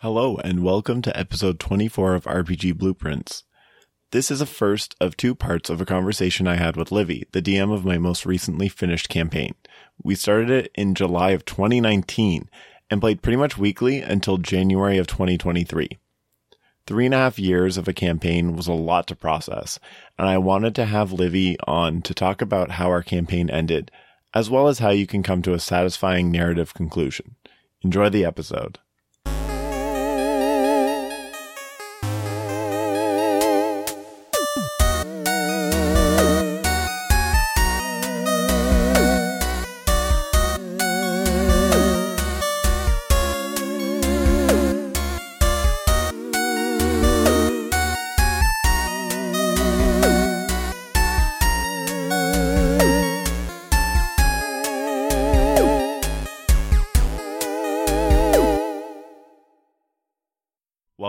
Hello, and welcome to episode 24 of RPG Blueprints. This is a first of two parts of a conversation I had with Livi, the DM of my most recently finished campaign. We started it in July of 2019 and played pretty much weekly until January of 2023. Three and a half years of a campaign was a lot to process, and I wanted to have Livi on to talk about how our campaign ended, as well as how you can come to a satisfying narrative conclusion. Enjoy the episode.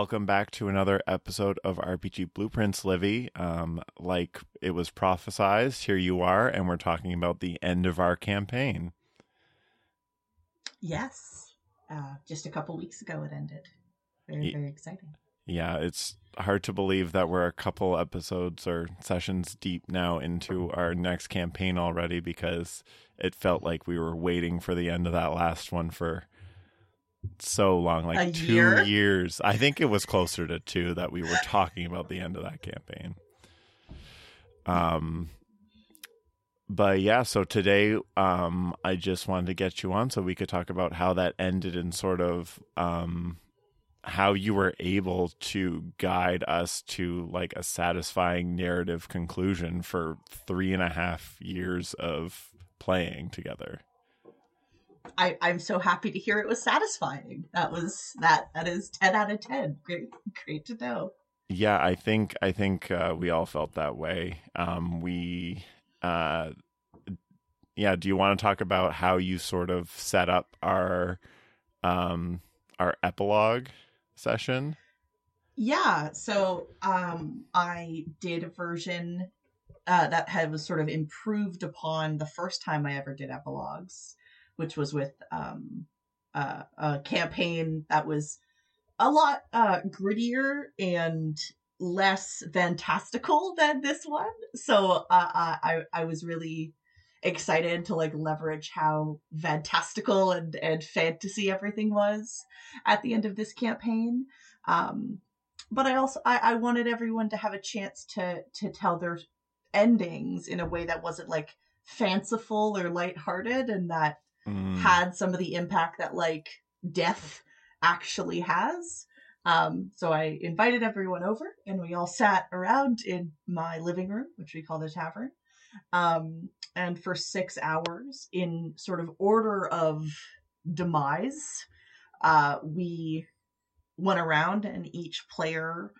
Welcome back to another episode of RPG Blueprints, Livi. Um, like it was prophesized, here you are, and we're talking about the end of our campaign. Yes. Uh, just a couple weeks ago it ended. Very, very exciting. Yeah, it's hard to believe that we're a couple episodes or sessions deep now into our next campaign already because it felt like we were waiting for the end of that last one for so long like A two year? years. I think it was closer to two that we were talking about the end of that campaign. Um but yeah, so today um I just wanted to get you on so we could talk about how that ended and sort of um how you were able to guide us to like a satisfying narrative conclusion for three and a half years of playing together. I, I'm so happy to hear it was satisfying. That was that that is ten out of ten. Great great to know. Yeah, I think I think uh, we all felt that way. Um, we, uh, yeah. Do you want to talk about how you sort of set up our, um, our epilogue session? Yeah, so um I did a version uh that had was sort of improved upon the first time I ever did epilogues, which was with um uh, a campaign that was a lot uh grittier and less fantastical than this one. So uh, uh, I I was really excited to like leverage how fantastical and and fantasy everything was at the end of this campaign. Um, but I also I, I wanted everyone to have a chance to to tell their endings in a way that wasn't like fanciful or lighthearted and that Mm, had some of the impact that like death actually has. Um, so I invited everyone over and we all sat around in my living room, which we call the tavern. Um, and for six hours, in sort of order of demise, uh, we went around and each player,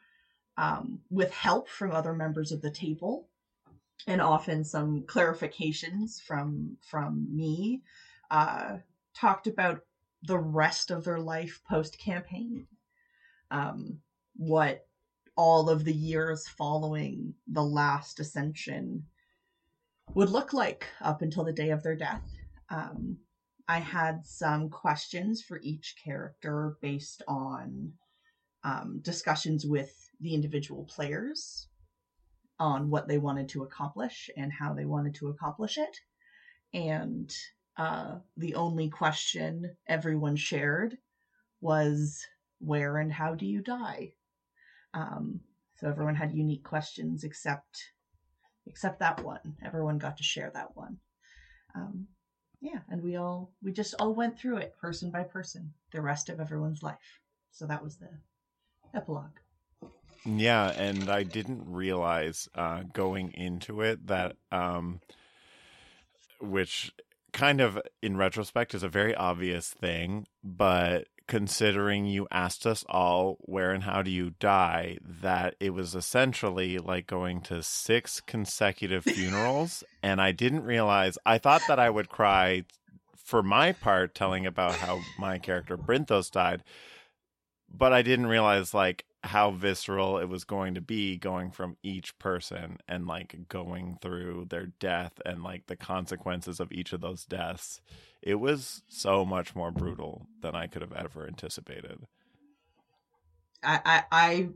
um, with help from other members of the table, and often some clarifications from from me, uh, talked about the rest of their life post campaign. Um, what all of the years following the last ascension would look like up until the day of their death. Um, I had some questions for each character based on um, discussions with the individual players on what they wanted to accomplish and how they wanted to accomplish it. And uh, the only question everyone shared was where and how do you die? Um, so everyone had unique questions except except that one. Everyone got to share that one. Um, yeah, and we all we just all went through it person by person, the rest of everyone's life. So that was the epilogue. Yeah, and I didn't realize uh, going into it that, um, which kind of in retrospect is a very obvious thing, but considering you asked us all where and how do you die, that it was essentially like going to six consecutive funerals. and I didn't realize, I thought that I would cry for my part telling about how my character Brinthos died, but I didn't realize like how visceral it was going to be going from each person and like going through their death and like the consequences of each of those deaths. It was so much more brutal than I could have ever anticipated. I, I I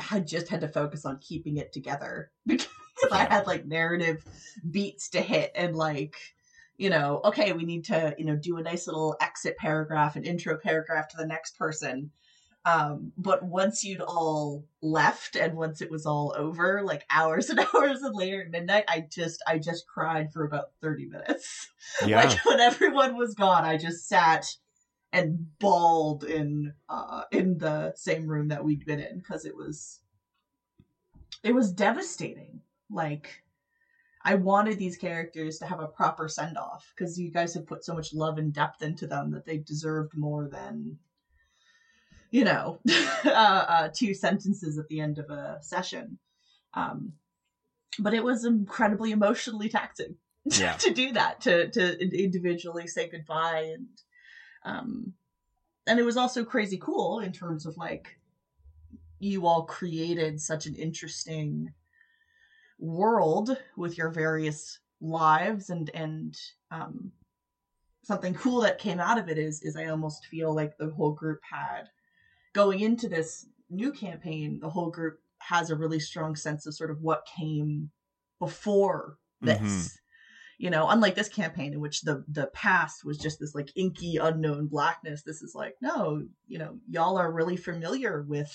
had just had to focus on keeping it together because I had like narrative beats to hit and like you know okay we need to you know do a nice little exit paragraph and intro paragraph to the next person um but once you'd all left and once it was all over like hours and hours and later at midnight i just i just cried for about 30 minutes Yeah. like when everyone was gone i just sat and bawled in uh in the same room that we'd been in because it was it was devastating like i wanted these characters to have a proper send off because you guys have put so much love and depth into them that they deserved more than you know uh, uh two sentences at the end of a session um but it was incredibly emotionally taxing Yeah. to do that to to individually say goodbye and um and it was also crazy cool in terms of like you all created such an interesting world with your various lives and and um something cool that came out of it is is I almost feel like the whole group had going into this new campaign the whole group has a really strong sense of sort of what came before this Mhm. you know unlike this campaign in which the the past was just this like inky unknown blackness. This is like no you know y'all are really familiar with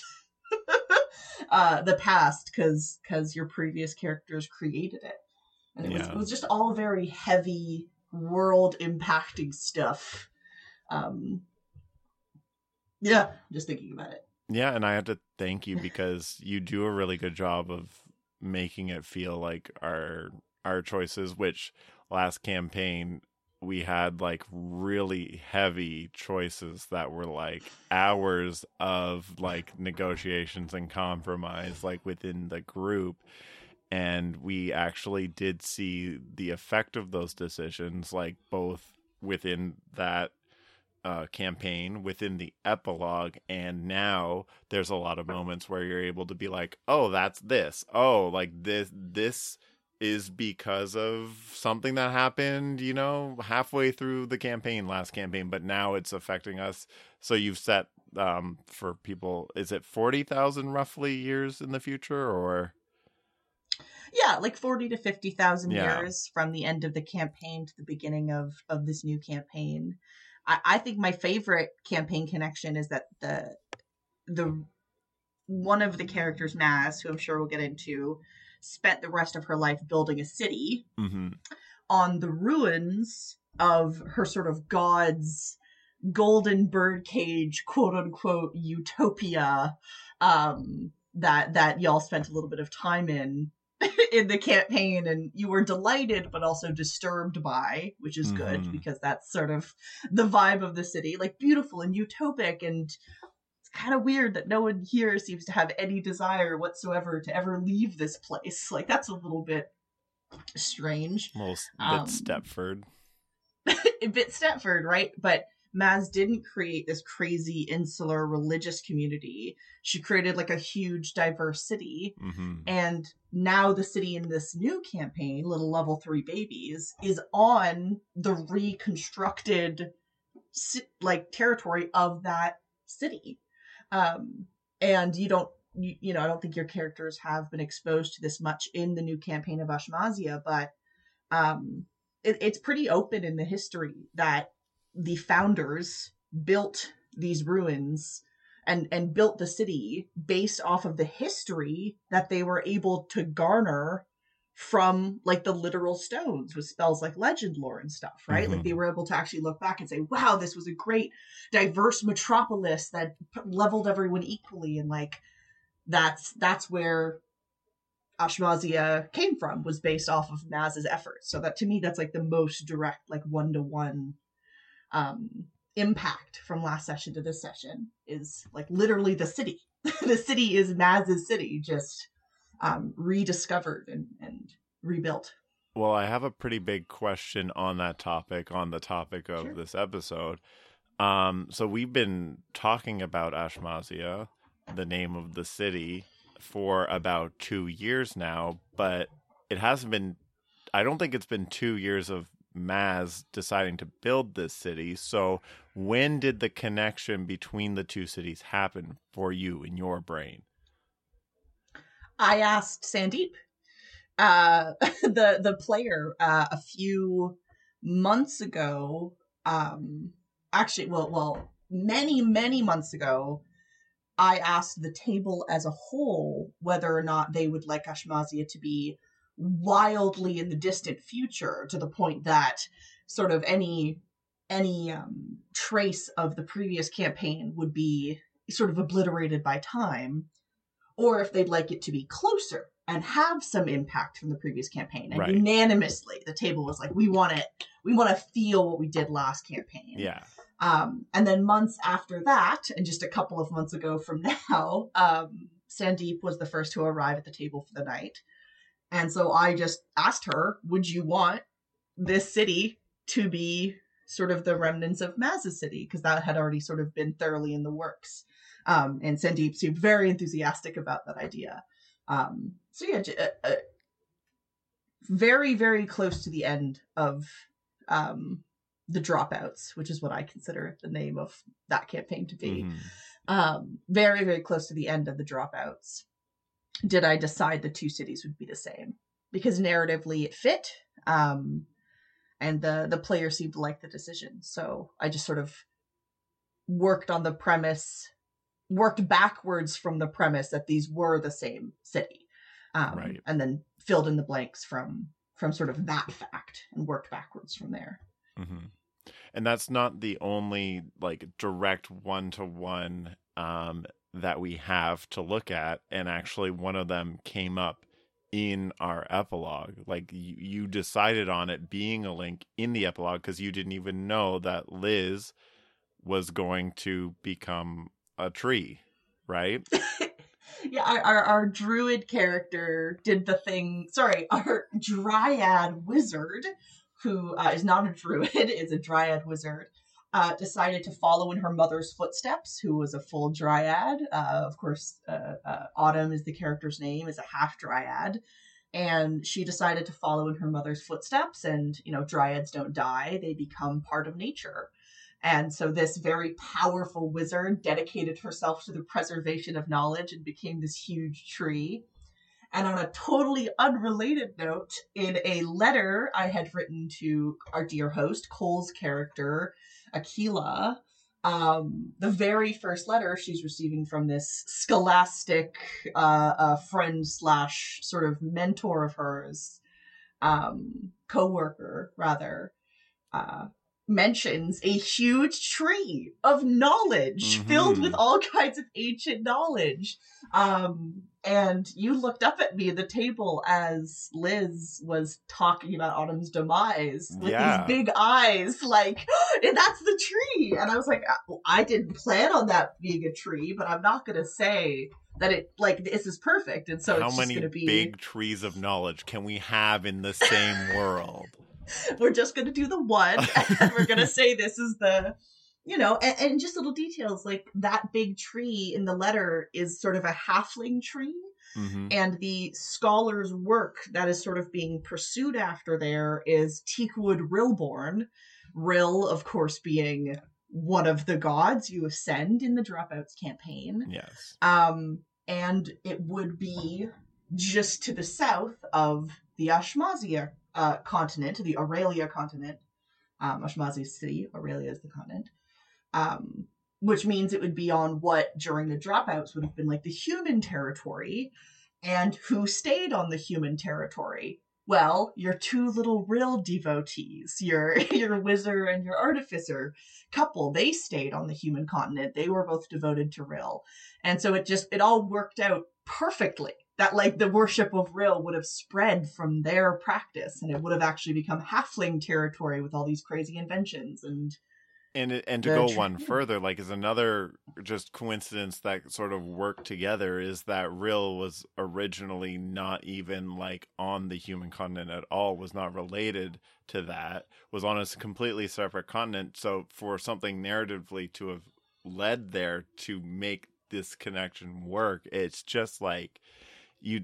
uh the past because because your previous characters created it. And it was, it was just all very heavy world impacting stuff um yeah just thinking about it. Yeah, and I have to thank you because you do a really good job of making it feel like our our choices, which last campaign we had like really heavy choices that were like hours of like negotiations and compromise like within the group. And we actually did see the effect of those decisions like both within that uh, campaign within the epilogue and now there's a lot of moments where you're able to be like oh that's this. Oh like this this is because of something that happened you know halfway through the campaign last campaign but now it's affecting us. So you've set um for people is it 40,000 roughly years in the future or? Yeah like 40 to 50,000 Yeah. years from the end of the campaign to the beginning of of this new campaign I, I think my favorite campaign connection is that the the one of the characters Maz, who I'm sure we'll get into spent the rest of her life building a city mhm on the ruins of her sort of god's golden birdcage quote unquote utopia um that that y'all spent a little bit of time in in the campaign and you were delighted but also disturbed by which is good Mhm. because that's sort of the vibe of the city like beautiful and utopic and it's kind of weird that no one here seems to have any desire whatsoever to ever leave this place like that's a little bit strange s- bit Um, stepford a bit Stepford, right? But Maz didn't create this crazy insular religious community. She created like a huge diverse city. hmm And now the city in this new campaign, Little Level 3 Babies, is on the reconstructed like territory of that city. Um and you don't you, you know, I don't think your characters have been exposed to this much in the new campaign of Ashmazia, but um it, it's pretty open in the history that the founders built these ruins and and built the city based off of the history that they were able to garner from like the literal stones with spells like legend lore and stuff right like Mhm. they were able to actually look back and say wow this was a great diverse metropolis that leveled everyone equally and like that's that's where Ashmazia came from was based off of Maz's efforts. So that to me that's like the most direct like one to one um impact from last session to this session is like literally the city. the city is Maz's city just um rediscovered and and rebuilt. Well, I have a pretty big question on that topic, on the topic of Sure. this episode. Um, so we've been talking about Ashmazia, the name of the city, for about two years now, but it hasn't been. I don't think it's been two years of Maz deciding to build this city. So, when did the connection between the two cities happen for you in your brain? I asked Sandeep, uh, the the player, uh, a few months ago. Um, actually, well, well, many many months ago, I asked the table as a whole whether or not they would like Ashmazia to be wildly in the distant future to the point that sort of any any um, trace of the previous campaign would be sort of obliterated by time or if they'd like it to be closer and have some impact from the previous campaign. And Right. unanimously, the table was like, we want it, we want to feel what we did last campaign. Yeah. Um, and then months after that, and just a couple of months ago from now, um, Sandeep was the first to arrive at the table for the night. And so I just asked her, would you want this city to be sort of the remnants of Maz's city? Because that had already sort of been thoroughly in the works. Um, and Sandeep seemed very enthusiastic about that idea. Um, so yeah, j- uh, uh, very, very close to the end of um, the dropouts, which is what I consider the name of that campaign to be. Mhm. Um, very, very close to the end of the dropouts. Did I decide the two cities would be the same because narratively it fit, um, and the the player seemed to like the decision. So I just sort of worked on the premise, worked backwards from the premise that these were the same city, um, Right. and then filled in the blanks from from sort of that fact and worked backwards from there. Mm-hmm. And that's not the only like direct one to one um that we have to look at. And actually, one of them came up in our epilogue. Like you, you decided on it being a link in the epilogue because you didn't even know that Liz was going to become a tree, right? yeah, our, our our druid character did the thing. Sorry, our dryad wizard, who uh, is not a druid, is a dryad wizard. Uh, decided to follow in her mother's footsteps, who was a full dryad. Uh, of course, uh, uh, Autumn is the character's name, is a half dryad, and she decided to follow in her mother's footsteps. And you know, dryads don't die; they become part of nature. And so this very powerful wizard dedicated herself to the preservation of knowledge and became this huge tree. And on a totally unrelated note, in a letter I had written to our dear host, Cole's character, Aquila, um, the very first letter she's receiving from this scholastic uh, uh, friend slash sort of mentor of hers, um, co-worker rather, uh, mentions a huge tree of knowledge filled Mhm. with all kinds of ancient knowledge. Um, and you looked up at me at the table as Liz was talking about Autumn's demise with Yeah. these big eyes, like, and that's the tree. And I was like, "Uh, I didn't plan on that being a tree, but I'm not going to say that it, like, this is perfect. And so How it's many just going to be, big trees of knowledge can we have in the same world? we're just going to do the one and we're going to say this is the you know and, and just little details like that big tree in the letter is sort of a halfling tree. Hmm and the scholar's work that is sort of being pursued after there is teakwood rillborn. Rill of course being one of the gods you ascend in the dropouts campaign. Yes. um, and it would be just to the south of the Ashmazia uh, continent, the Aurelia continent. Um, Ashmazia city, Aurelia is the continent. Um, which means it would be on what during the dropouts would have been like the human territory. And who stayed on the human territory? Well, your two little Rill devotees, your your wizard and your artificer couple, they stayed on the human continent. They were both devoted to Rill. And so it just it all worked out perfectly. That like the worship of Rill would have spread from their practice and it would have actually become halfling territory with all these crazy inventions and and and to go tr- one further like is another just coincidence that sort of worked together is that Rill was originally not even like on the human continent at all was not related to that was on a completely separate continent. So for something narratively to have led there to make this connection work it's just like you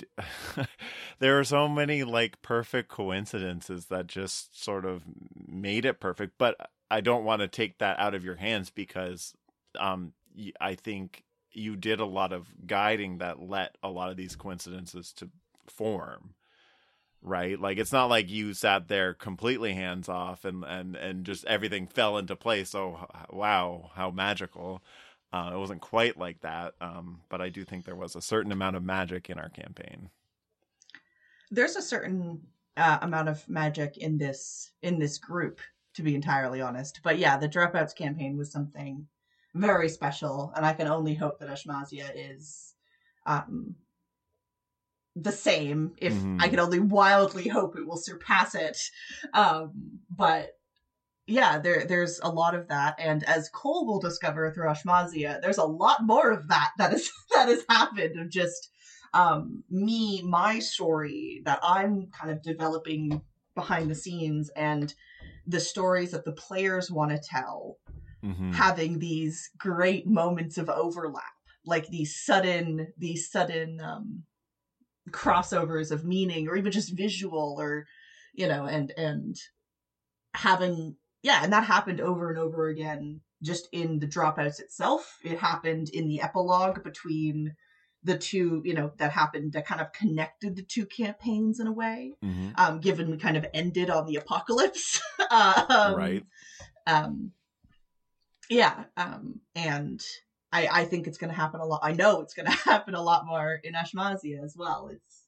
there are so many like perfect coincidences that just sort of made it perfect but i don't want to take that out of your hands because um i think you did a lot of guiding that let a lot of these coincidences to form right? Like it's not like you sat there completely hands off and and and just everything fell into place. Oh wow how magical uh, it wasn't quite like that, um, but I do think there was a certain amount of magic in our campaign. There's a certain uh, amount of magic in this in this group, to be entirely honest. But yeah, the dropouts campaign was something very special, and I can only hope that Ashmazia is um, the same. If mm-hmm. I can only wildly hope it will surpass it, um, but yeah, there there's a lot of that, and as Cole will discover through Ashmazia, there's a lot more of that that is that has happened of just um, me, my story that I'm kind of developing behind the scenes, and the stories that the players want to tell, mm-hmm. having these great moments of overlap, like these sudden these sudden um, crossovers of meaning, or even just visual, or you know, and and having yeah, and that happened over and over again just in the dropouts itself. It happened in the epilogue between the two, you know, that happened that kind of connected the two campaigns in a way. Mm-hmm. Um, given we kind of ended on the apocalypse. um, right. Um, yeah. Um, and I, I think it's going to happen a lot. I know it's going to happen a lot more in Ashmazia as well. It's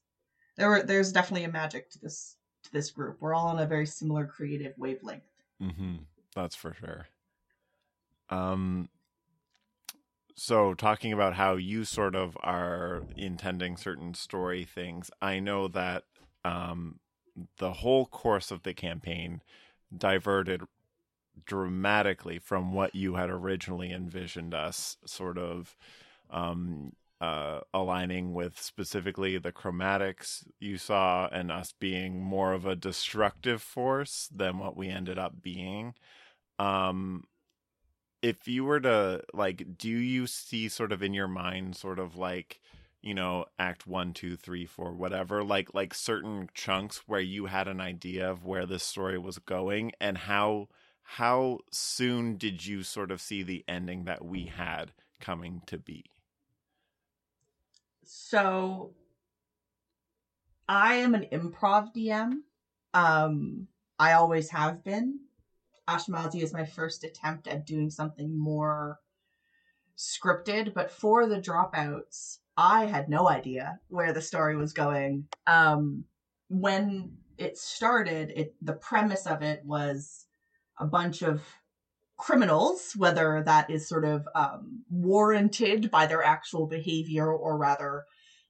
there. Were, there's definitely a magic to this to this group. We're all on a very similar creative wavelength. Mm-hmm. That's for sure. Um, so talking about how you sort of are intending certain story things, I know that um, the whole course of the campaign diverted dramatically from what you had originally envisioned us sort of um, uh, aligning with specifically the chromatics you saw and us being more of a destructive force than what we ended up being. Um, if you were to like, do you see sort of in your mind, sort of like, you know, act one, two, three, four, whatever, like like certain chunks where you had an idea of where this story was going and how how soon did you sort of see the ending that we had coming to be? So I am an improv DM. Um, I always have been. Ashmazi is my first attempt at doing something more scripted, but for the dropouts, I had no idea where the story was going. Um, when it started, it the premise of it was a bunch of criminals, whether that is sort of um, warranted by their actual behavior or rather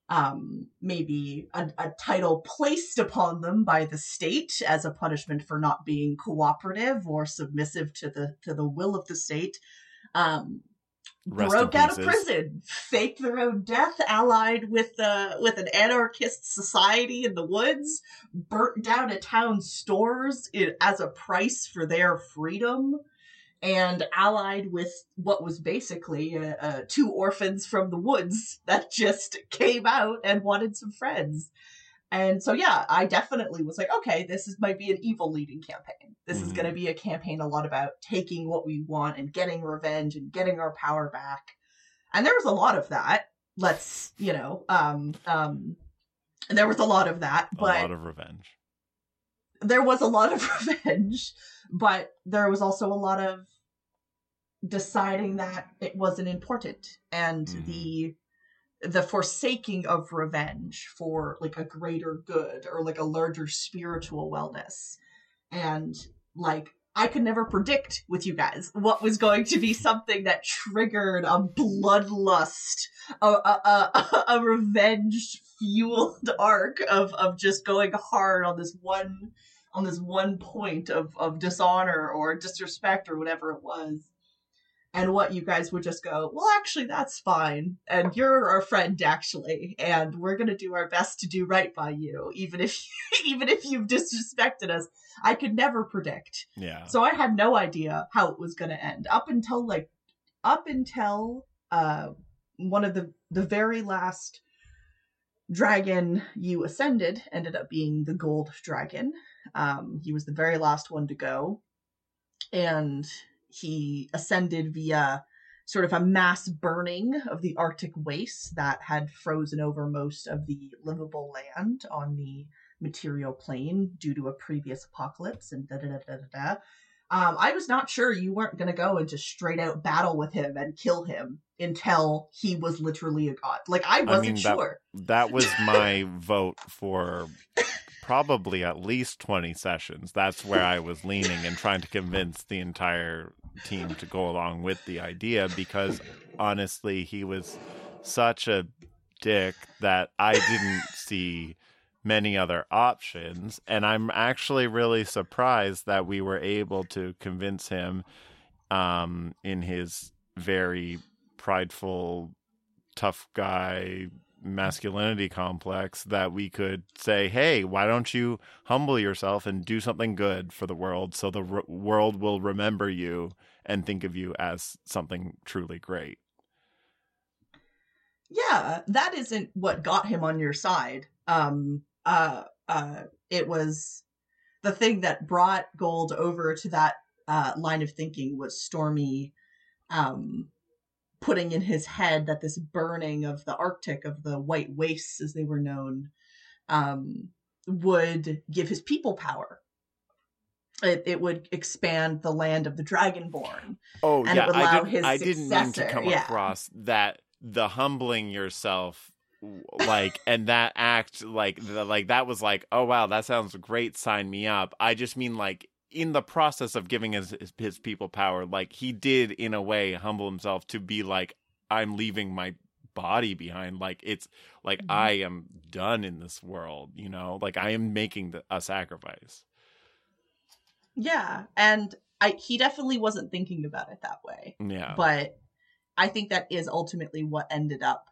um, maybe a, a, title placed upon them by the state as a punishment for not being cooperative or submissive to the to the will of the state. Um, broke out of prison, faked their own death, allied with uh, with an anarchist society in the woods, burnt down a town's stores in, as a price for their freedom and allied with what was basically uh, uh, two orphans from the woods that just came out and wanted some friends. And so, yeah, I definitely was like, okay, this is might be an evil leading campaign. This mm-hmm. is going to be a campaign a lot about taking what we want and getting revenge and getting our power back. And there was a lot of that. Let's, you know, um, um, there was a lot of that, but a lot of revenge. There was a lot of revenge, but there was also a lot of deciding that it wasn't important and mm-hmm. the the forsaking of revenge for like a greater good or like a larger spiritual wellness and like I could never predict with you guys what was going to be something that triggered a bloodlust, a, a, a, a revenge fueled arc of, of just going hard on this one on this one point of, of dishonor or disrespect or whatever it was and what you guys would just go, well, actually, that's fine. And you're our friend, actually, and we're gonna do our best to do right by you, even if even if you've disrespected us. I could never predict. Yeah. So I had no idea how it was gonna end up until like up until uh one of the the very last dragon you ascended ended up being the gold dragon. Um, he was the very last one to go, and he ascended via sort of a mass burning of the Arctic wastes that had frozen over most of the livable land on the material plane due to a previous apocalypse and da da da da da. Um, I was not sure you weren't going to go into straight out battle with him and kill him until he was literally a god. Like I wasn't I mean, sure. That, that was my vote for probably at least 20 sessions. That's where I was leaning and trying to convince the entire team to go along with the idea because honestly, he was such a dick that I didn't see many other options. And I'm actually really surprised that we were able to convince him um, in his very prideful, tough guy masculinity complex that we could say, hey, why don't you humble yourself and do something good for the world so the r- world will remember you and think of you as something truly great? Yeah, that isn't what got him on your side. Um, uh, uh, it was the thing that brought Gold over to that uh, line of thinking was Stormy um, putting in his head that this burning of the Arctic, of the white wastes as they were known, um, would give his people power. It, it would expand the land of the Dragonborn. Oh and yeah, it would I didn't. his I didn't mean to come yeah. across that the humbling yourself like and that act like the, like that was like oh wow that sounds great sign me up i just mean like in the process of giving his, his his people power like he did in a way humble himself to be like i'm leaving my body behind like it's like Mhm. i am done in this world you know like i am making the, a sacrifice Yeah, and I he definitely wasn't thinking about it that way. yeah But I think that is ultimately what ended up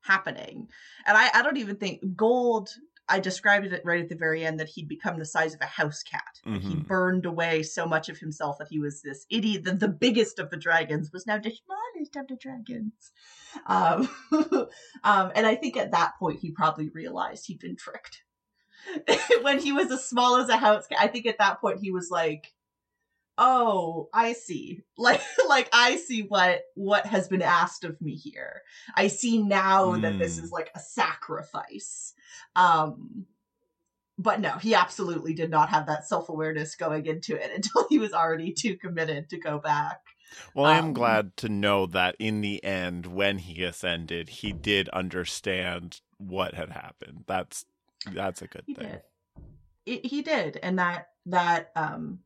happening. And I, I don't even think gold I described it right at the very end that he'd become the size of a house cat. Like, He burned away so much of himself that he was this idiot. The, the biggest of the dragons was now the smallest of the dragons. Um, um, and I think at that point he probably realized he'd been tricked. when he was as small as a house cat, I think at that point he was like, "Oh, I see. Like, like I see what what has been asked of me here. I see now that this Mm. is like a sacrifice." Um, but no, he absolutely did not have that self awareness going into it until he was already too committed to go back. Well, I am Um, glad to know that in the end, when he ascended, he did understand what had happened. That's that's a good He thing. did. It, he did, and that that um,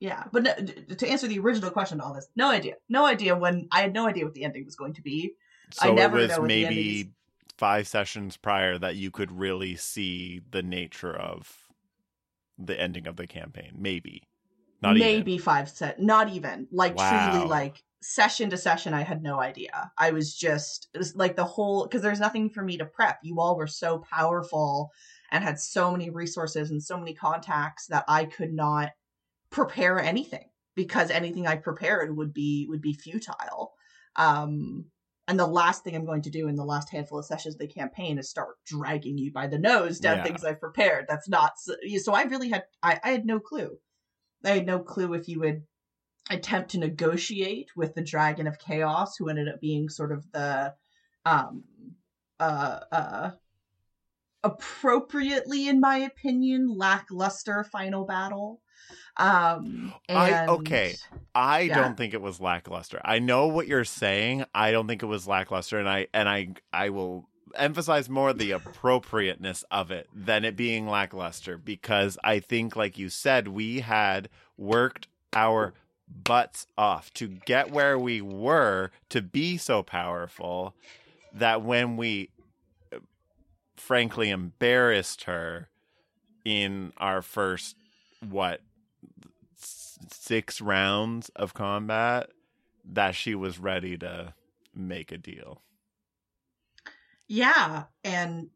yeah. But no, to answer the original question, to all this, no idea, no idea when I had no idea what the ending was going to be. I never it was know what the ending maybe five sessions prior that you could really see the nature of the ending of the campaign. Maybe, not even. maybe five set, not even like Wow. truly like session to session. I had no idea. I was just it was like the whole because there's nothing for me to prep. You all were so powerful and had so many resources and so many contacts that I could not prepare anything because anything I prepared would be would be futile. Um, and the last thing I'm going to do in the last handful of sessions of the campaign is start dragging you by the nose down Yeah. things I've prepared. That's not so, so. I really had I, I had no clue. I had no clue if you would attempt to negotiate with the Dragon of Chaos, who ended up being sort of the um uh uh appropriately, in my opinion, lackluster final battle. Um I- okay. I Yeah. don't think it was lackluster. I know what you're saying. I don't think it was lackluster, and I and I I will emphasize more the appropriateness of it than it being lackluster because I think, like you said, we had worked our butts off to get where we were to be so powerful that when we uh, frankly embarrassed her in our first what six rounds of combat that she was ready to make a deal. Yeah, and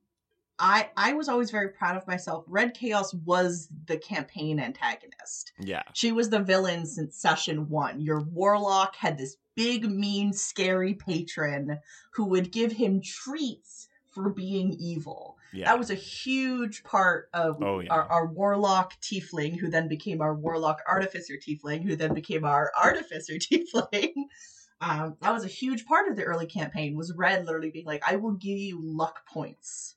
I I was always very proud of myself. Red Chaos was the campaign antagonist. Yeah. She was the villain since session one. Your warlock had this big, mean, scary patron who would give him treats for being evil. Yeah. That was a huge part of Oh, yeah. our, our warlock tiefling, who then became our warlock artificer tiefling, who then became our artificer tiefling. Um, that was a huge part of the early campaign. Was Red literally being like, "I will give you luck points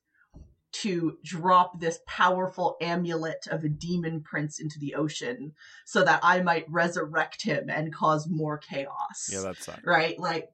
to drop this powerful amulet of a demon prince into the ocean, so that I might resurrect him and cause more chaos." yeah, that's right? Like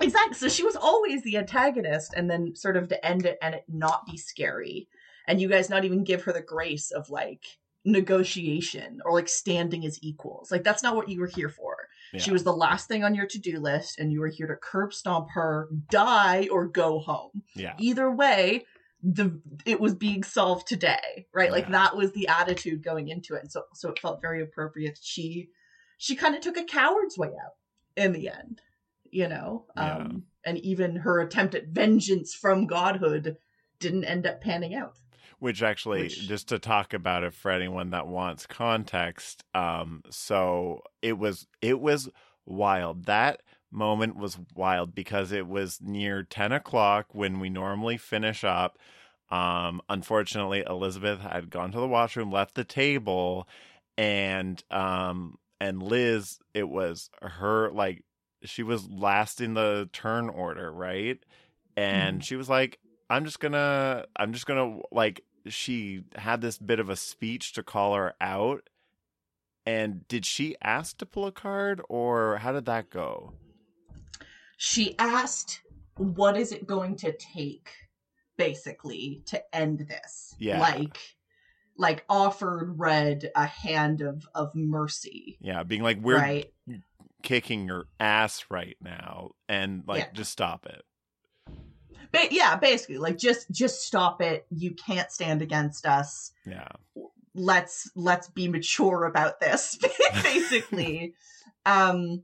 exactly. So she was always the antagonist, and then sort of to end it and it not be scary, and you guys not even give her the grace of like negotiation or like standing as equals. Like that's not what you were here for. She was the last thing on your to-do list, and you were here to curb stomp her, die, or go home. Yeah. Either way, the it was being solved today, right? Like that was the attitude going into it, and so so it felt very appropriate. She she kind of took a coward's way out in the end, you know. Yeah. Um, and even her attempt at vengeance from godhood didn't end up panning out. Which actually, Which- just to talk about it for anyone that wants context, um, so it was it was wild. That moment was wild because it was near ten o'clock when we normally finish up. Um, unfortunately, Elizabeth had gone to the washroom, left the table, and um, and Liz, it was her like she was last in the turn order, right? And Mhm. she was like, I'm just gonna I'm just gonna like she had this bit of a speech to call her out. And did she ask to pull a card or how did that go? She asked, "What is it going to take, basically, to end this?" Yeah. like, like offered Red a hand of of mercy, Yeah, being like we're right? Kicking your ass right now and like Yeah. just stop it. Ba- yeah, basically, like just just stop it. You can't stand against us. Yeah. let's let's be mature about this basically um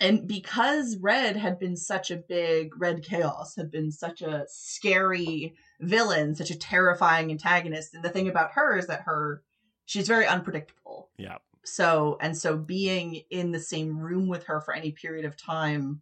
and because red had been such a big red chaos had been such a scary villain such a terrifying antagonist and the thing about her is that her she's very unpredictable Yeah. So and so being in the same room with her for any period of time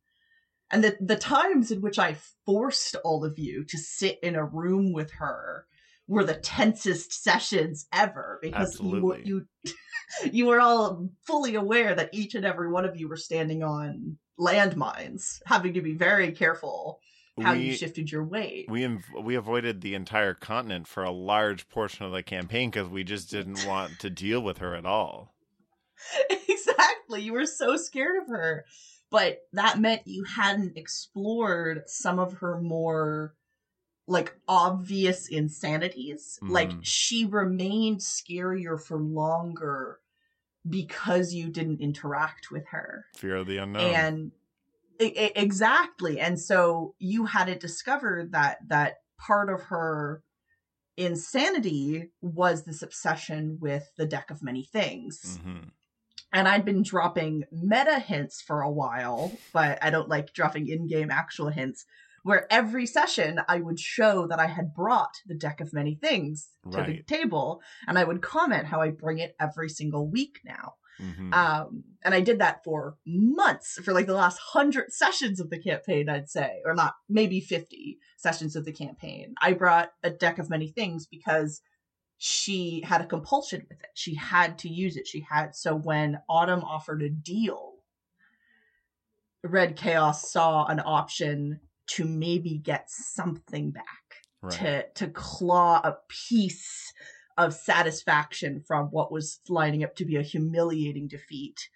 and the the times in which i forced all of you to sit in a room with her were the tensest sessions ever because you Absolutely. you you were all fully aware that each and every one of you were standing on landmines having to be very careful how you shifted your weight we inv- we avoided the entire continent for a large portion of the campaign because we just didn't want to deal with her at all. exactly. You were so scared of her. But that meant you hadn't explored some of her more like obvious insanities. Like Mhm. she remained scarier for longer because you didn't interact with her. Fear of the unknown. And e- exactly. And so you hadn't discovered that that part of her insanity was this obsession with the deck of many things Mhm. And I'd been dropping meta hints for a while, but I don't like dropping in-game actual hints. Where every session I would show that I had brought the deck of many things to the table, and I would comment how I bring it every single week now. Mhm. Um, and I did that for months, for like the last hundred sessions of the campaign, I'd say, or not, maybe 50 sessions of the campaign. I brought a deck of many things because she had a compulsion with it. She had to use it. She had, so when Autumn offered a deal, Red Chaos saw an option to maybe get something back right. to to claw a piece of satisfaction from what was lining up to be a humiliating defeat.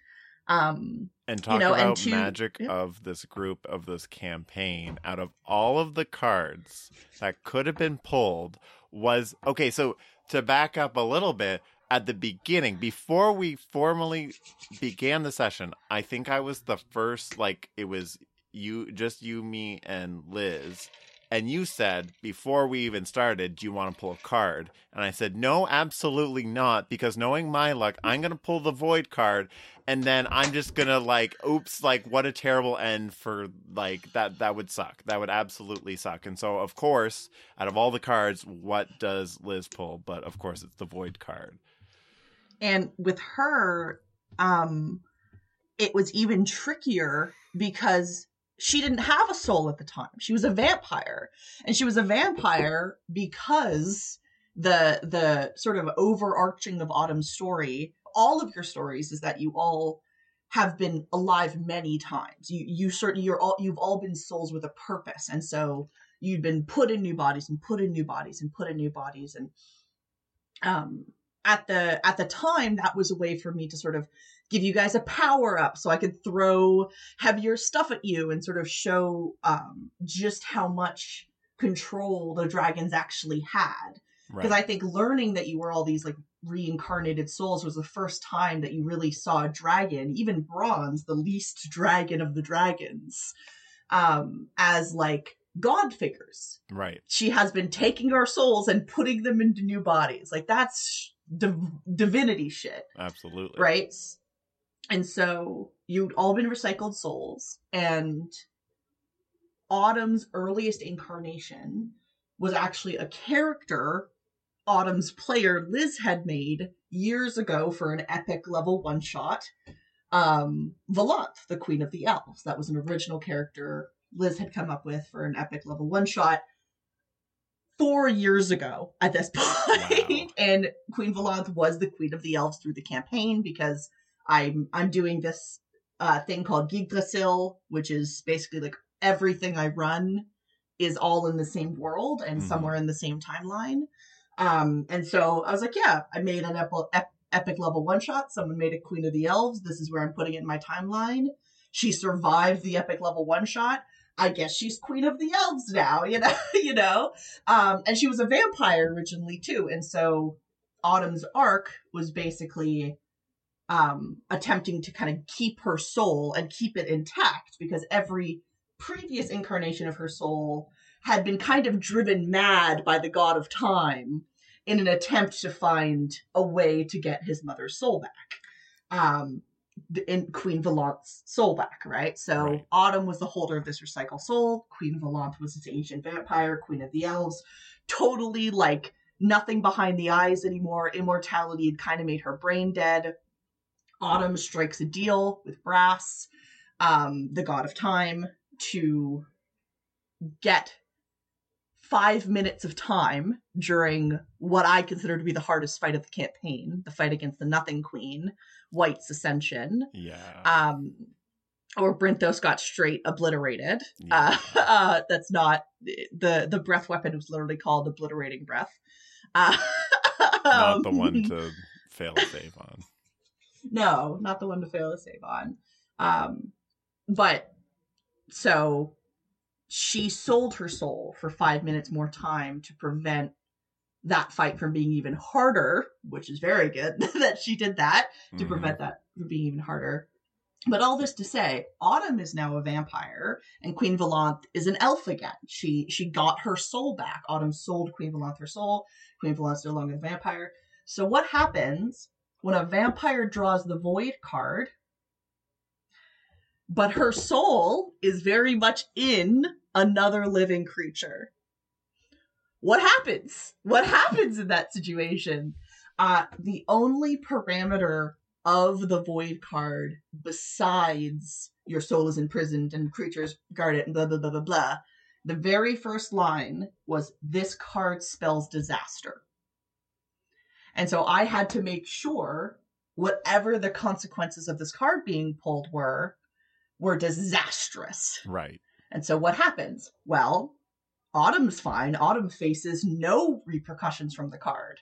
Um, and talk you know, and about to- magic yeah. of this group of this campaign out of all of the cards that could have been pulled was okay so to back up a little bit at the beginning before we formally began the session i think i was the first like it was you just you me and liz and you said before we even started do you want to pull a card and i said no absolutely not because knowing my luck i'm going to pull the void card and then I'm just gonna like, oops, like what a terrible end for like that. That would suck. That would absolutely suck. And so, of course, out of all the cards, what does Liz pull? But of course, it's the void card. and with her, um, it was even trickier because she didn't have a soul at the time. She was a vampire. And she was a vampire because the the sort of overarching of Autumn's story, all of your stories is that you all have been alive many times. You you certainly you're all you've all been souls with a purpose. And so you've been put in new bodies and put in new bodies and put in new bodies and um at the at the time that was a way for me to sort of give you guys a power up so I could throw heavier stuff at you and sort of show um, just how much control the dragons actually had. Because right. I think learning that you were all these like reincarnated souls was the first time that you really saw a dragon, even bronze, the least dragon of the dragons, um, as like god figures. Right. She has been taking our souls and putting them into new bodies. Like that's div- divinity shit. Absolutely. Right? And so you'd all been recycled souls, and Autumn's earliest incarnation was actually a character Autumn's player Liz had made years ago for an epic level one shot. Um, Valanth, the Queen of the Elves. That was an original character Liz had come up with for an epic level one shot four years ago at this point. Wow. and Queen Valanth was the Queen of the Elves through the campaign because I'm I'm doing this uh, thing called Yggdrasil, which is basically like everything I run is all in the same world and mm-hmm. somewhere in the same timeline. Um, and so I was like, yeah, I made an ep- epic level one shot. Someone made a Queen of the Elves. This is where I'm putting it in my timeline. She survived the epic level one shot. I guess she's Queen of the Elves now, you know, you know. Um, and she was a vampire originally too. And so Autumn's arc was basically um, attempting to kind of keep her soul and keep it intact because every previous incarnation of her soul had been kind of driven mad by the god of time in an attempt to find a way to get his mother's soul back. Um, in Queen Valanth's soul back, right? So right. Autumn was the holder of this recycled soul. Queen Valanth was this ancient vampire, Queen of the Elves. Totally like nothing behind the eyes anymore. Immortality had kind of made her brain dead. Autumn strikes a deal with Brass, um, the god of time, to get five minutes of time during what I consider to be the hardest fight of the campaign, the fight against the Nothing Queen, White's Ascension. Yeah. Um, or Brinthos got straight obliterated. Yeah. Uh, uh, that's not the the breath weapon was literally called obliterating breath. Uh, not the one to fail save on. No, not the one to fail to save on. Um, but so she sold her soul for five minutes more time to prevent that fight from being even harder, which is very good that she did that to mm-hmm. prevent that from being even harder. But all this to say, Autumn is now a vampire, and Queen Valanth is an elf again. She she got her soul back. Autumn sold Queen Valanth her soul. Queen Valanth's no longer a vampire. So what happens when a vampire draws the void card, but her soul is very much in another living creature. What happens? What happens in that situation? Uh, the only parameter of the void card, besides your soul is imprisoned and creatures guard it and blah, blah, blah, blah, blah, the very first line was this card spells disaster. And so I had to make sure whatever the consequences of this card being pulled were, were disastrous. Right. And so what happens? Well, Autumn's fine. Autumn faces no repercussions from the card.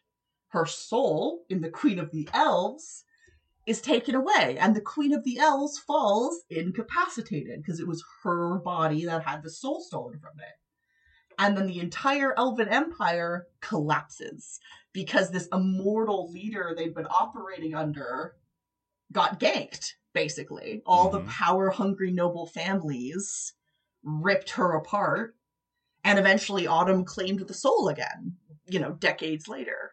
Her soul in the Queen of the Elves is taken away, and the Queen of the Elves falls incapacitated because it was her body that had the soul stolen from it and then the entire elven empire collapses because this immortal leader they've been operating under got ganked basically all mm-hmm. the power hungry noble families ripped her apart and eventually autumn claimed the soul again you know decades later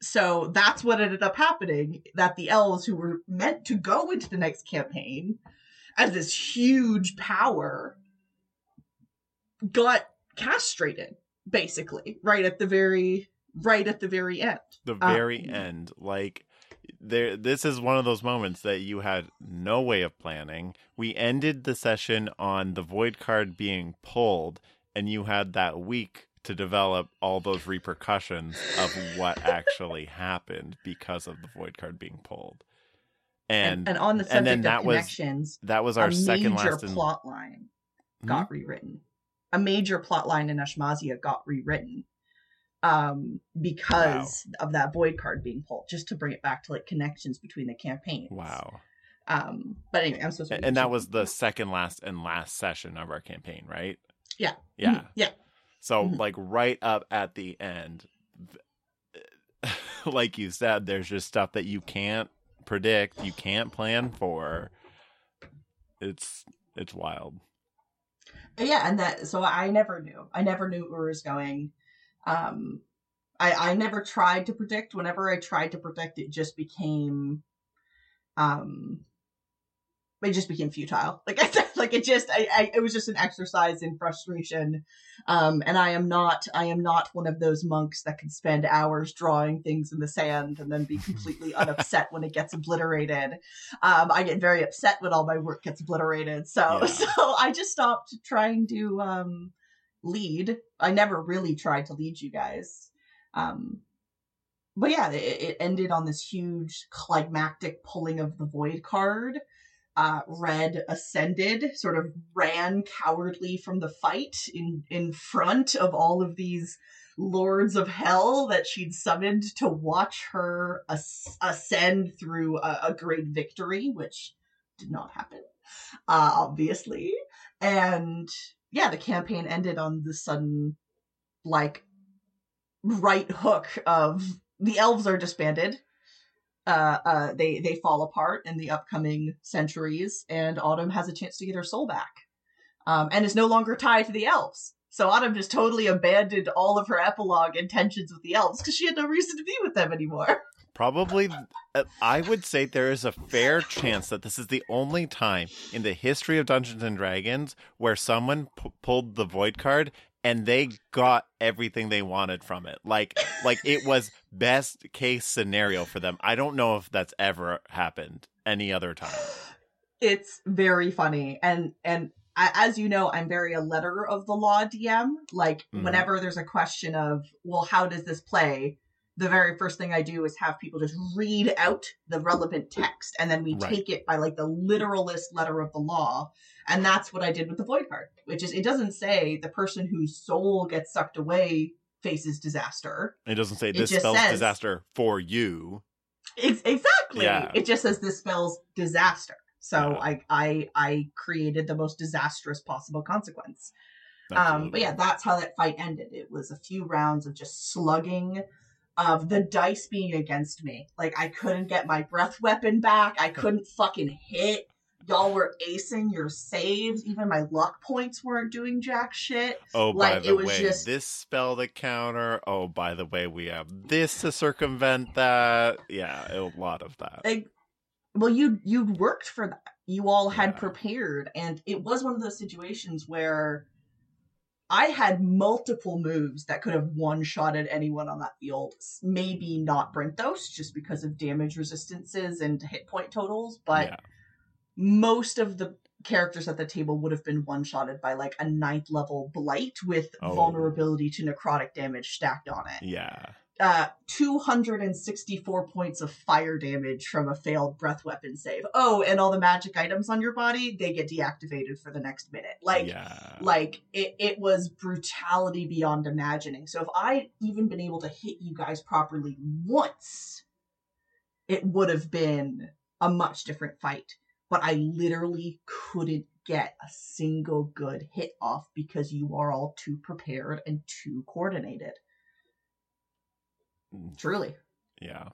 so that's what ended up happening that the elves who were meant to go into the next campaign as this huge power got castrated basically right at the very right at the very end the very um, end like there this is one of those moments that you had no way of planning. We ended the session on the void card being pulled and you had that week to develop all those repercussions of what actually happened because of the void card being pulled. And and, and on the subject and then of that was- connections, that was our a second major last in- plot line Hmm? got rewritten. A major plot line in Ashmazia got rewritten um because of that void card being pulled just to bring it back to like connections between the campaigns Wow. um but anyway i'm so sorry A- And that was the second last and last session of our campaign, right? Yeah. Yeah. Mhm. yeah So Mhm. like right up at the end, like you said, there's just stuff that you can't predict, you can't plan for. It's it's wild. yeah and that so i never knew i never knew where it was going um i i never tried to predict. Whenever i tried to predict it just became um it just became futile. Like i said like it just I, I it was just an exercise in frustration. Um and i am not i am not one of those monks that can spend hours drawing things in the sand and then be completely unupset when it gets obliterated. Um i get very upset when all my work gets obliterated. So Yeah. so i just stopped trying to um lead. I never really tried to lead you guys. Um but yeah it, it ended on this huge climactic pulling of the void card. Uh, Red ascended, sort of ran cowardly from the fight in in front of all of these lords of hell that she'd summoned to watch her as- ascend through a, a great victory, which did not happen, uh, obviously. And yeah, the campaign ended on the sudden, like, right hook of the elves are disbanded uh, uh, they they fall apart in the upcoming centuries, and Autumn has a chance to get her soul back, um, and is no longer tied to the elves. So Autumn just totally abandoned all of her epilogue intentions with the elves because she had no reason to be with them anymore. Probably, uh, I would say there is a fair chance that this is the only time in the history of Dungeons and Dragons where someone p- pulled the void card and they got everything they wanted from it. Like, like it was best case scenario for them. I don't know if that's ever happened any other time. It's very funny, and and as you know, I'm very a letter of the law DM. Like Mhm. whenever there's a question of, well, how does this play? The very first thing I do is have people just read out the relevant text, and then we Right. take it by like the literalist letter of the law. And that's what I did with the void card, which is it doesn't say the person whose soul gets sucked away faces disaster. It doesn't say this spells says- disaster for you. Ex- exactly. Yeah. It just says this spells disaster. So Yeah. I I I created the most disastrous possible consequence. Um, but yeah, that's how that fight ended. It was a few rounds of just slugging, of the dice being against me. Like I couldn't get my breath weapon back. I couldn't fucking hit. Y'all were acing your saves. Even my luck points weren't doing jack shit. Oh, by Like, the it was way, just- this spell the counter. Oh, by the way, we have this to circumvent that. Yeah, a lot of that. Like, well, you you'd worked for that. You all had Yeah. prepared, and it was one of those situations where I had multiple moves that could have one-shotted anyone on that field. Maybe not Brinthos, just because of damage resistances and hit point totals, but yeah. most of the characters at the table would have been one-shotted by like a ninth level blight with Oh. vulnerability to necrotic damage stacked on it Yeah. uh 264 points of fire damage from a failed breath weapon save. Oh, and all the magic items on your body, they get deactivated for the next minute. Like yeah. like it, it was brutality beyond imagining. So if I'd even been able to hit you guys properly once, it would have been a much different fight. But I literally couldn't get a single good hit off because you are all too prepared and too coordinated. Mm, Truly. yeah.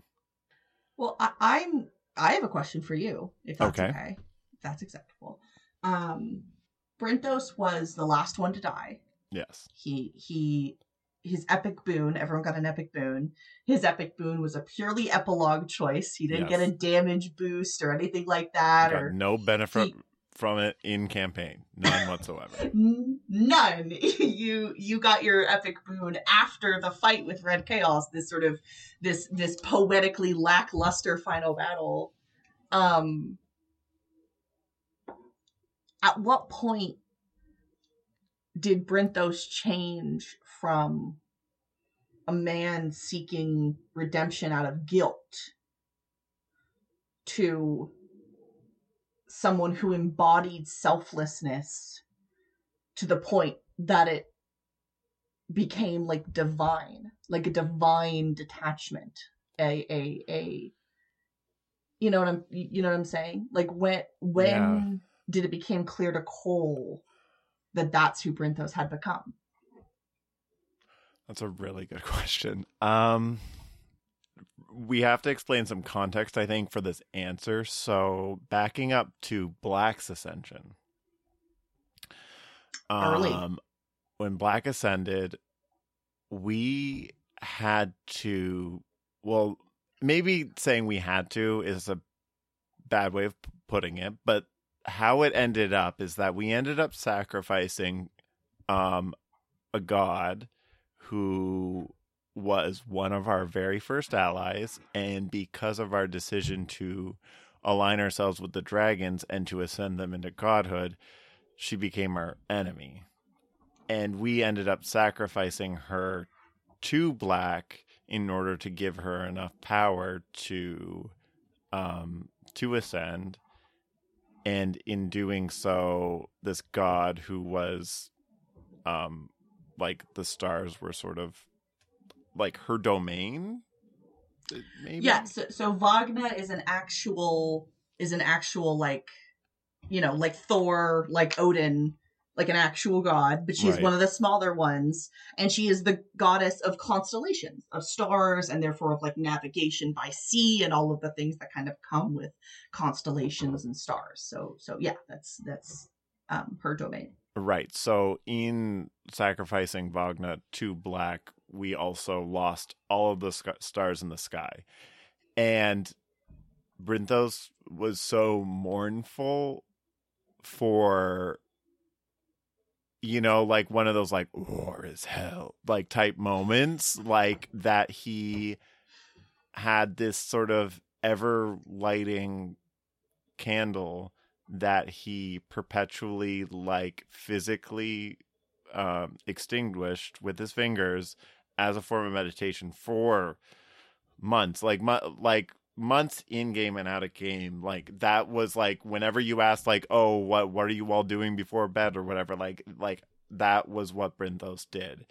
Well, I, I'm. I have a question for you, if that's Okay. okay. If that's acceptable. Um, Brinthos was the last one to die. Yes. He he his epic boon. Everyone got an epic boon. His epic boon was a purely epilogue choice. He didn't Yes. get a damage boost or anything like that. Got Or no benefit he- from it in campaign. None whatsoever. None. you you got your epic boon after the fight with Red Chaos. This sort of this this poetically lackluster final battle. Um. At what point did Brinthos change from a man seeking redemption out of guilt to someone who embodied selflessness to the point that it became like divine like a divine detachment a a a you know what i'm you know what i'm saying like when when yeah. did it become clear to cole that that's who brinthos had become that's a really good question um we have to explain some context, I think, for this answer. So, backing up to Black's ascension. Early. Um, when Black ascended, we had to, well, maybe saying we had to is a bad way of putting it, but how it ended up is that we ended up sacrificing um, a god who was one of our very first allies, and because of our decision to align ourselves with the dragons and to ascend them into godhood, she became our enemy. And we ended up sacrificing her to Black in order to give her enough power to um, to ascend. And in doing so, this god who was um, like the stars were sort of like her domain? Maybe? Yeah so, so Vagna is an actual is an actual like you know like thor like odin like an actual god but she's right. one of the smaller ones and she is the goddess of constellations of stars and therefore of like navigation by sea and all of the things that kind of come with constellations and stars. So so yeah that's that's um her domain right so in sacrificing Vagna to black we also lost all of the sc- stars in the sky. And Brinthos was so mournful for you know like one of those like war is hell like type moments like that he had this sort of ever lighting candle that he perpetually like physically um, extinguished with his fingers as a form of meditation for months, like like months in game and out of game. Like that was like whenever you asked, like, oh, what what are you all doing before bed or whatever, like like that was what Brinthos did.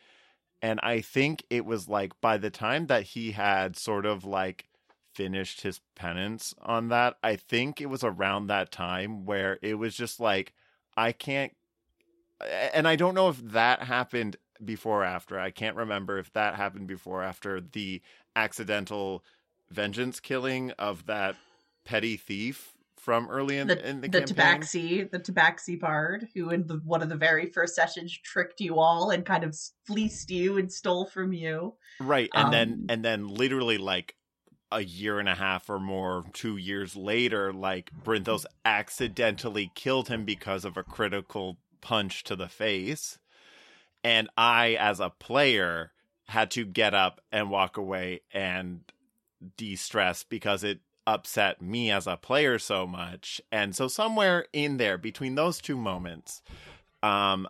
And I think it was like by the time that he had sort of like finished his penance on that, I think it was around that time where it was just like, I can't and I don't know if that happened before or after. I can't remember if that happened before or after the accidental vengeance killing of that petty thief from early in the, in the, the campaign. Tabaxi, the Tabaxi bard, who in the, one of the very first sessions tricked you all and kind of fleeced you and stole from you. Right, and um, then and then literally like a year and a half or more, two years later, like Brinthos accidentally killed him because of a critical punch to the face and I, as a player, had to get up and walk away and de stress because it upset me as a player so much. And so, somewhere in there between those two moments, um,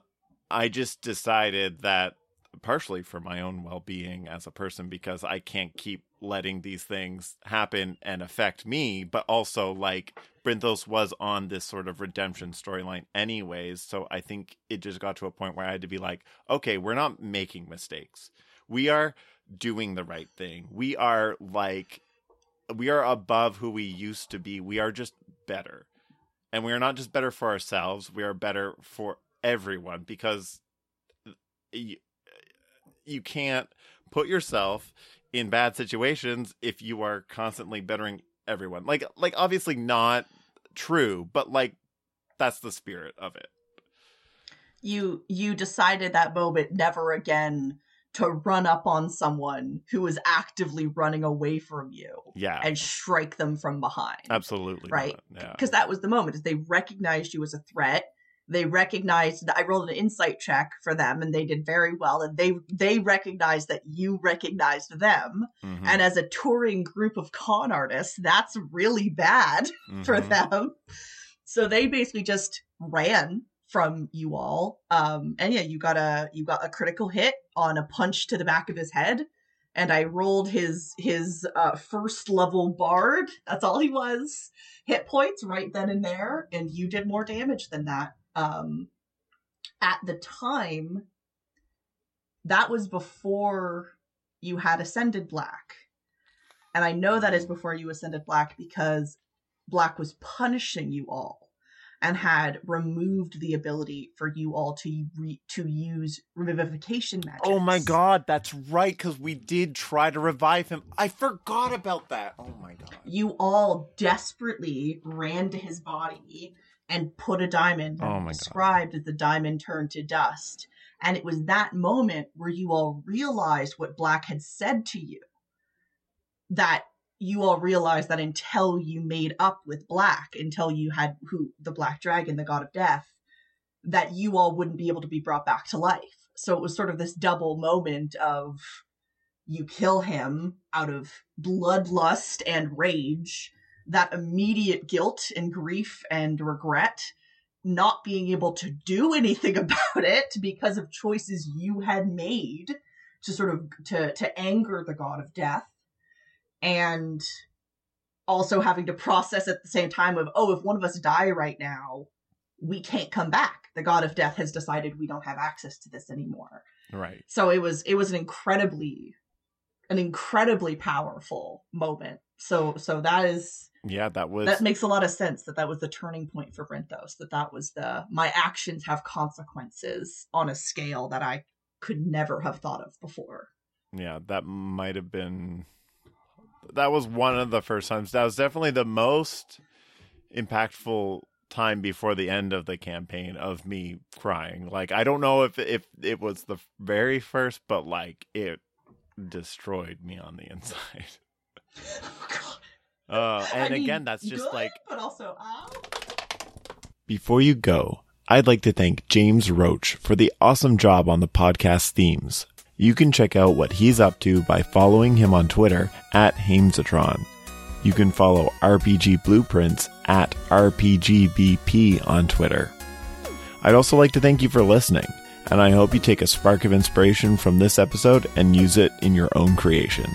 I just decided that partially for my own well being as a person, because I can't keep letting these things happen and affect me, but also like Brinthos was on this sort of redemption storyline anyways. So I think it just got to a point where I had to be like, okay, we're not making mistakes. We are doing the right thing. We are like, we are above who we used to be. We are just better. And we are not just better for ourselves, we are better for everyone because you, can't put yourself in bad situations if you are constantly bettering everyone. Like like obviously not true, but like that's the spirit of it. You you decided that moment never again to run up on someone who is actively running away from you Yeah. and strike them from behind. absolutely. Right. not. Yeah. Because that was the moment they recognized you as a threat. They recognized that I rolled an insight check for them and they did very well and they they recognized that you recognized them. Mhm. And as a touring group of con artists, that's really bad for Mhm. them. So they basically just ran from you all. Um, and yeah, you got a you got a critical hit on a punch to the back of his head, and I rolled his his uh, first level bard. That's all he was. Hit points right then and there, and you did more damage than that. Um, at the time, that was before you had ascended black, and I know that is before you ascended black because Black was punishing you all and had removed the ability for you all to re- to use revivification magic. Oh my god, that's right, because we did try to revive him. I forgot about that. Oh my god. You all desperately ran to his body and put a diamond Oh that my God. described as the diamond turned to dust. And it was that moment where you all realized what Black had said to you. That you all realized that until you made up with Black, until you had who the Black Dragon, the God of Death, that you all wouldn't be able to be brought back to life. So it was sort of this double moment of you kill him out of bloodlust and rage, that immediate guilt and grief and regret, not being able to do anything about it because of choices you had made to sort of to to anger the god of death and also having to process at the same time of oh if one of us die right now we can't come back. The god of death has decided we don't have access to this anymore. Right. so it was it was an incredibly an incredibly powerful moment. So so that is Yeah, that was that makes a lot of sense that that was the turning point for Brinthos that that was the my actions have consequences on a scale that I could never have thought of before yeah, that might have been that was one of the first times. That was definitely the most impactful time before the end of the campaign of me crying. Like I don't know if if it was the very first, but like it destroyed me on the inside. Oh, Uh, I and mean, again, that's just good, like but also ow. Before you go, I'd like to thank James Roach for the awesome job on the podcast themes. You can check out what he's up to by following him on Twitter at Hamesatron. You can follow RPG Blueprints at RPGBP on Twitter. I'd also like to thank you for listening, and I hope you take a spark of inspiration from this episode and use it in your own creation.